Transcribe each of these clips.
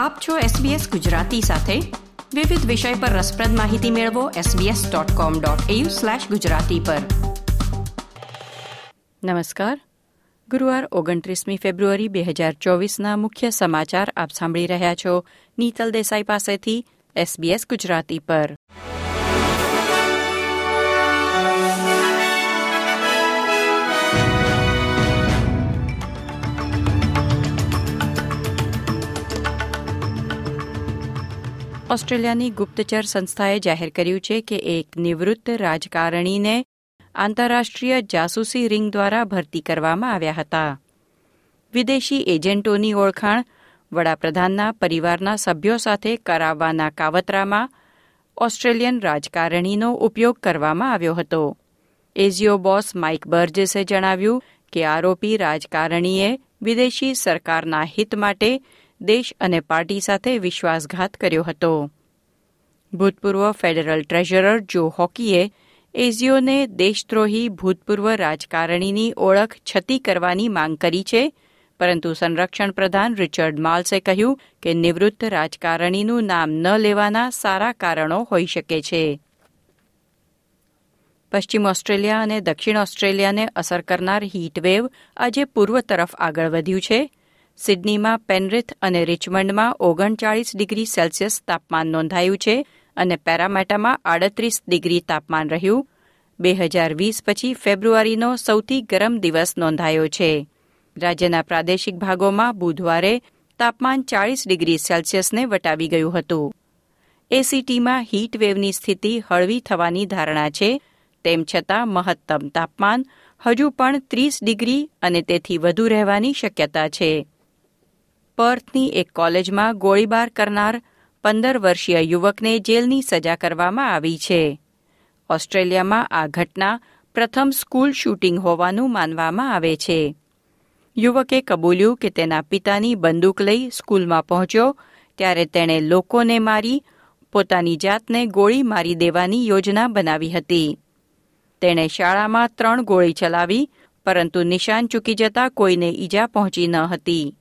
આપ છો SBS ગુજરાતી સાથે. વિવિધ વિષય પર રસપ્રદ માહિતી મેળવો sbs.com.au/gujarati પર. નમસ્કાર. ગુરુવાર ઓગણત્રીસમી ફેબ્રુઆરી બે હજાર ચોવીસના મુખ્ય સમાચાર આપ સાંભળી રહ્યા છો નીતલ દેસાઈ પાસેથી SBS ગુજરાતી પર. ઓસ્ટ્રેલિયાની ગુપ્તચર સંસ્થાએ જાહેર કર્યું છે કે એક નિવૃત્ત રાજકારણીને આંતરરાષ્ટ્રીય જાસૂસી રિંગ દ્વારા ભરતી કરવામાં આવ્યા હતા. વિદેશી એજન્ટોની ઓળખાણ વડાપ્રધાનના પરિવારના સભ્યો સાથે કરાવવાના કાવતરામાં ઓસ્ટ્રેલિયન રાજકારણીનો ઉપયોગ કરવામાં આવ્યો હતો. એઝિયો બોસ માઇક બર્જેસે જણાવ્યું કે આરોપી રાજકારણીએ વિદેશી સરકારના હિત માટે દેશ અને પાર્ટી સાથે વિશ્વાસઘાત કર્યો હતો. ભૂતપૂર્વ ફેડરલ ટ્રેઝરર જો હોકીએ એઝિયોને દેશદ્રોહી ભૂતપૂર્વ રાજકારણીની ઓળખ છતી કરવાની માંગ કરી છે, પરંતુ સંરક્ષણ પ્રધાન રિચર્ડ માલ્સે કહ્યું કે નિવૃત્ત રાજકારણીનું નામ ન લેવાના સારા કારણો હોઈ શકે છે. પશ્ચિમ ઓસ્ટ્રેલિયા અને દક્ષિણ ઓસ્ટ્રેલિયાને અસર કરનાર હીટવેવ આજે પૂર્વ તરફ આગળ વધ્યું છે. સિડનીમાં પેનરિથ અને રિચમન્ડમાં ઓગણચાળીસ ડિગ્રી સેલ્સિયસ તાપમાન નોંધાયું છે અને પેરામેટામાં આડત્રીસ ડિગ્રી તાપમાન રહ્યું. બે હજાર વીસ પછી ફેબ્રુઆરીનો સૌથી ગરમ દિવસ નોંધાયો છે. રાજ્યના પ્રાદેશિક ભાગોમાં બુધવારે તાપમાન ચાળીસ ડિગ્રી સેલ્સિયસને વટાવી ગયું હતું. એસીટીમાં વેવની સ્થિતિ હળવી થવાની ધારણા છે. તેમ છતાં મહત્તમ તાપમાન હજુ પણ ત્રીસ ડિગ્રી અને તેથી વધુ રહેવાની શક્યતા છે. પર્થની એક કોલેજમાં ગોળીબાર કરનાર પંદર વર્ષીય યુવકને જેલની સજા કરવામાં આવી છે. ઓસ્ટ્રેલિયામાં આ ઘટના પ્રથમ સ્કૂલ શૂટિંગ હોવાનું માનવામાં આવે છે. યુવકે કબૂલ્યું કે તેના પિતાની બંદૂક લઈ સ્કૂલમાં પહોંચ્યો, ત્યારે તેણે લોકોને મારી, પોતાની જાતને ગોળી મારી દેવાની યોજના બનાવી હતી. તેણે શાળામાં ત્રણ ગોળી ચલાવી, પરંતુ નિશાન ચૂકી જતા કોઈને ઈજા પહોંચી ન હતી.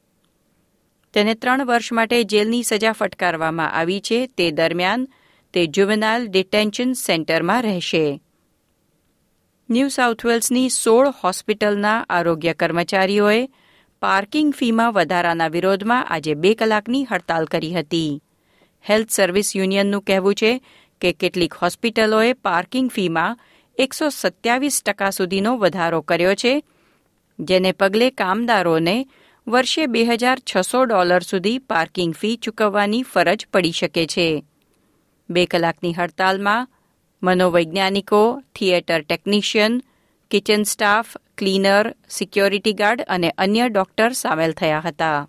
તેને ત્રણ વર્ષ માટે જેલની સજા ફટકારવામાં આવી છે. તે દરમિયાન તે જુવેનાઇલ ડિટેન્શન સેન્ટરમાં રહેશે. ન્યૂ સાઉથ વેલ્સની સોળ હોસ્પિટલના આરોગ્ય કર્મચારીઓએ પાર્કિંગ ફીમાં વધારાના વિરોધમાં આજે બે કલાકની હડતાલ કરી હતી. હેલ્થ સર્વિસ યુનિયનનું કહેવું છે કે કેટલીક હોસ્પિટલોએ પાર્કિંગ ફીમાં એકસો સત્યાવીસ ટકા સુધીનો વધારો કર્યો છે, જેને પગલે કામદારોને વર્ષે બે હજાર છસો ડોલર સુધી પાર્કિંગ ફી ચૂકવવાની ફરજ પડી શકે છે. બે કલાકની હડતાલમાં મનોવૈજ્ઞાનિકો, theatre technician, kitchen staff, cleaner, security guard અને અન્ય ડોક્ટર સામેલ થયા હતા.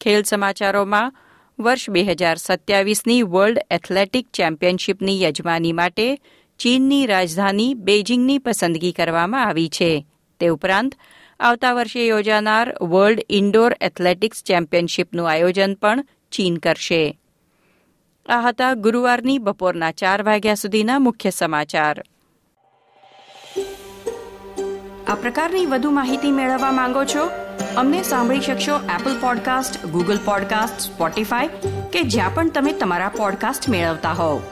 ખેલ સમાચારોમાં વર્ષ બે હજાર સત્યાવીસની વર્લ્ડ એથ્લેટિક ચેમ્પિયનશીપની યજમાની માટે ચીનની રાજધાની બેઇજિંગની પસંદગી કરવામાં આવી છે. તે ઉપરાંત આવતા વર્ષે યોજાનાર વર્લ્ડ ઇન્ડોર એથ્લેટિક્સ ચેમ્પિયનશીપનું આયોજન પણ ચીન કરશે. આ હતા ગુરુવારની બપોરના ચાર વાગ્યા સુધીના મુખ્ય સમાચાર. આ પ્રકારની વધુ માહિતી મેળવવા માંગો છો? અમને સાંભળી શકશો Apple podcast Google podcast Spotify કે જ્યાં પણ તમે તમારા પોડકાસ્ટ મેળવતા હોવ.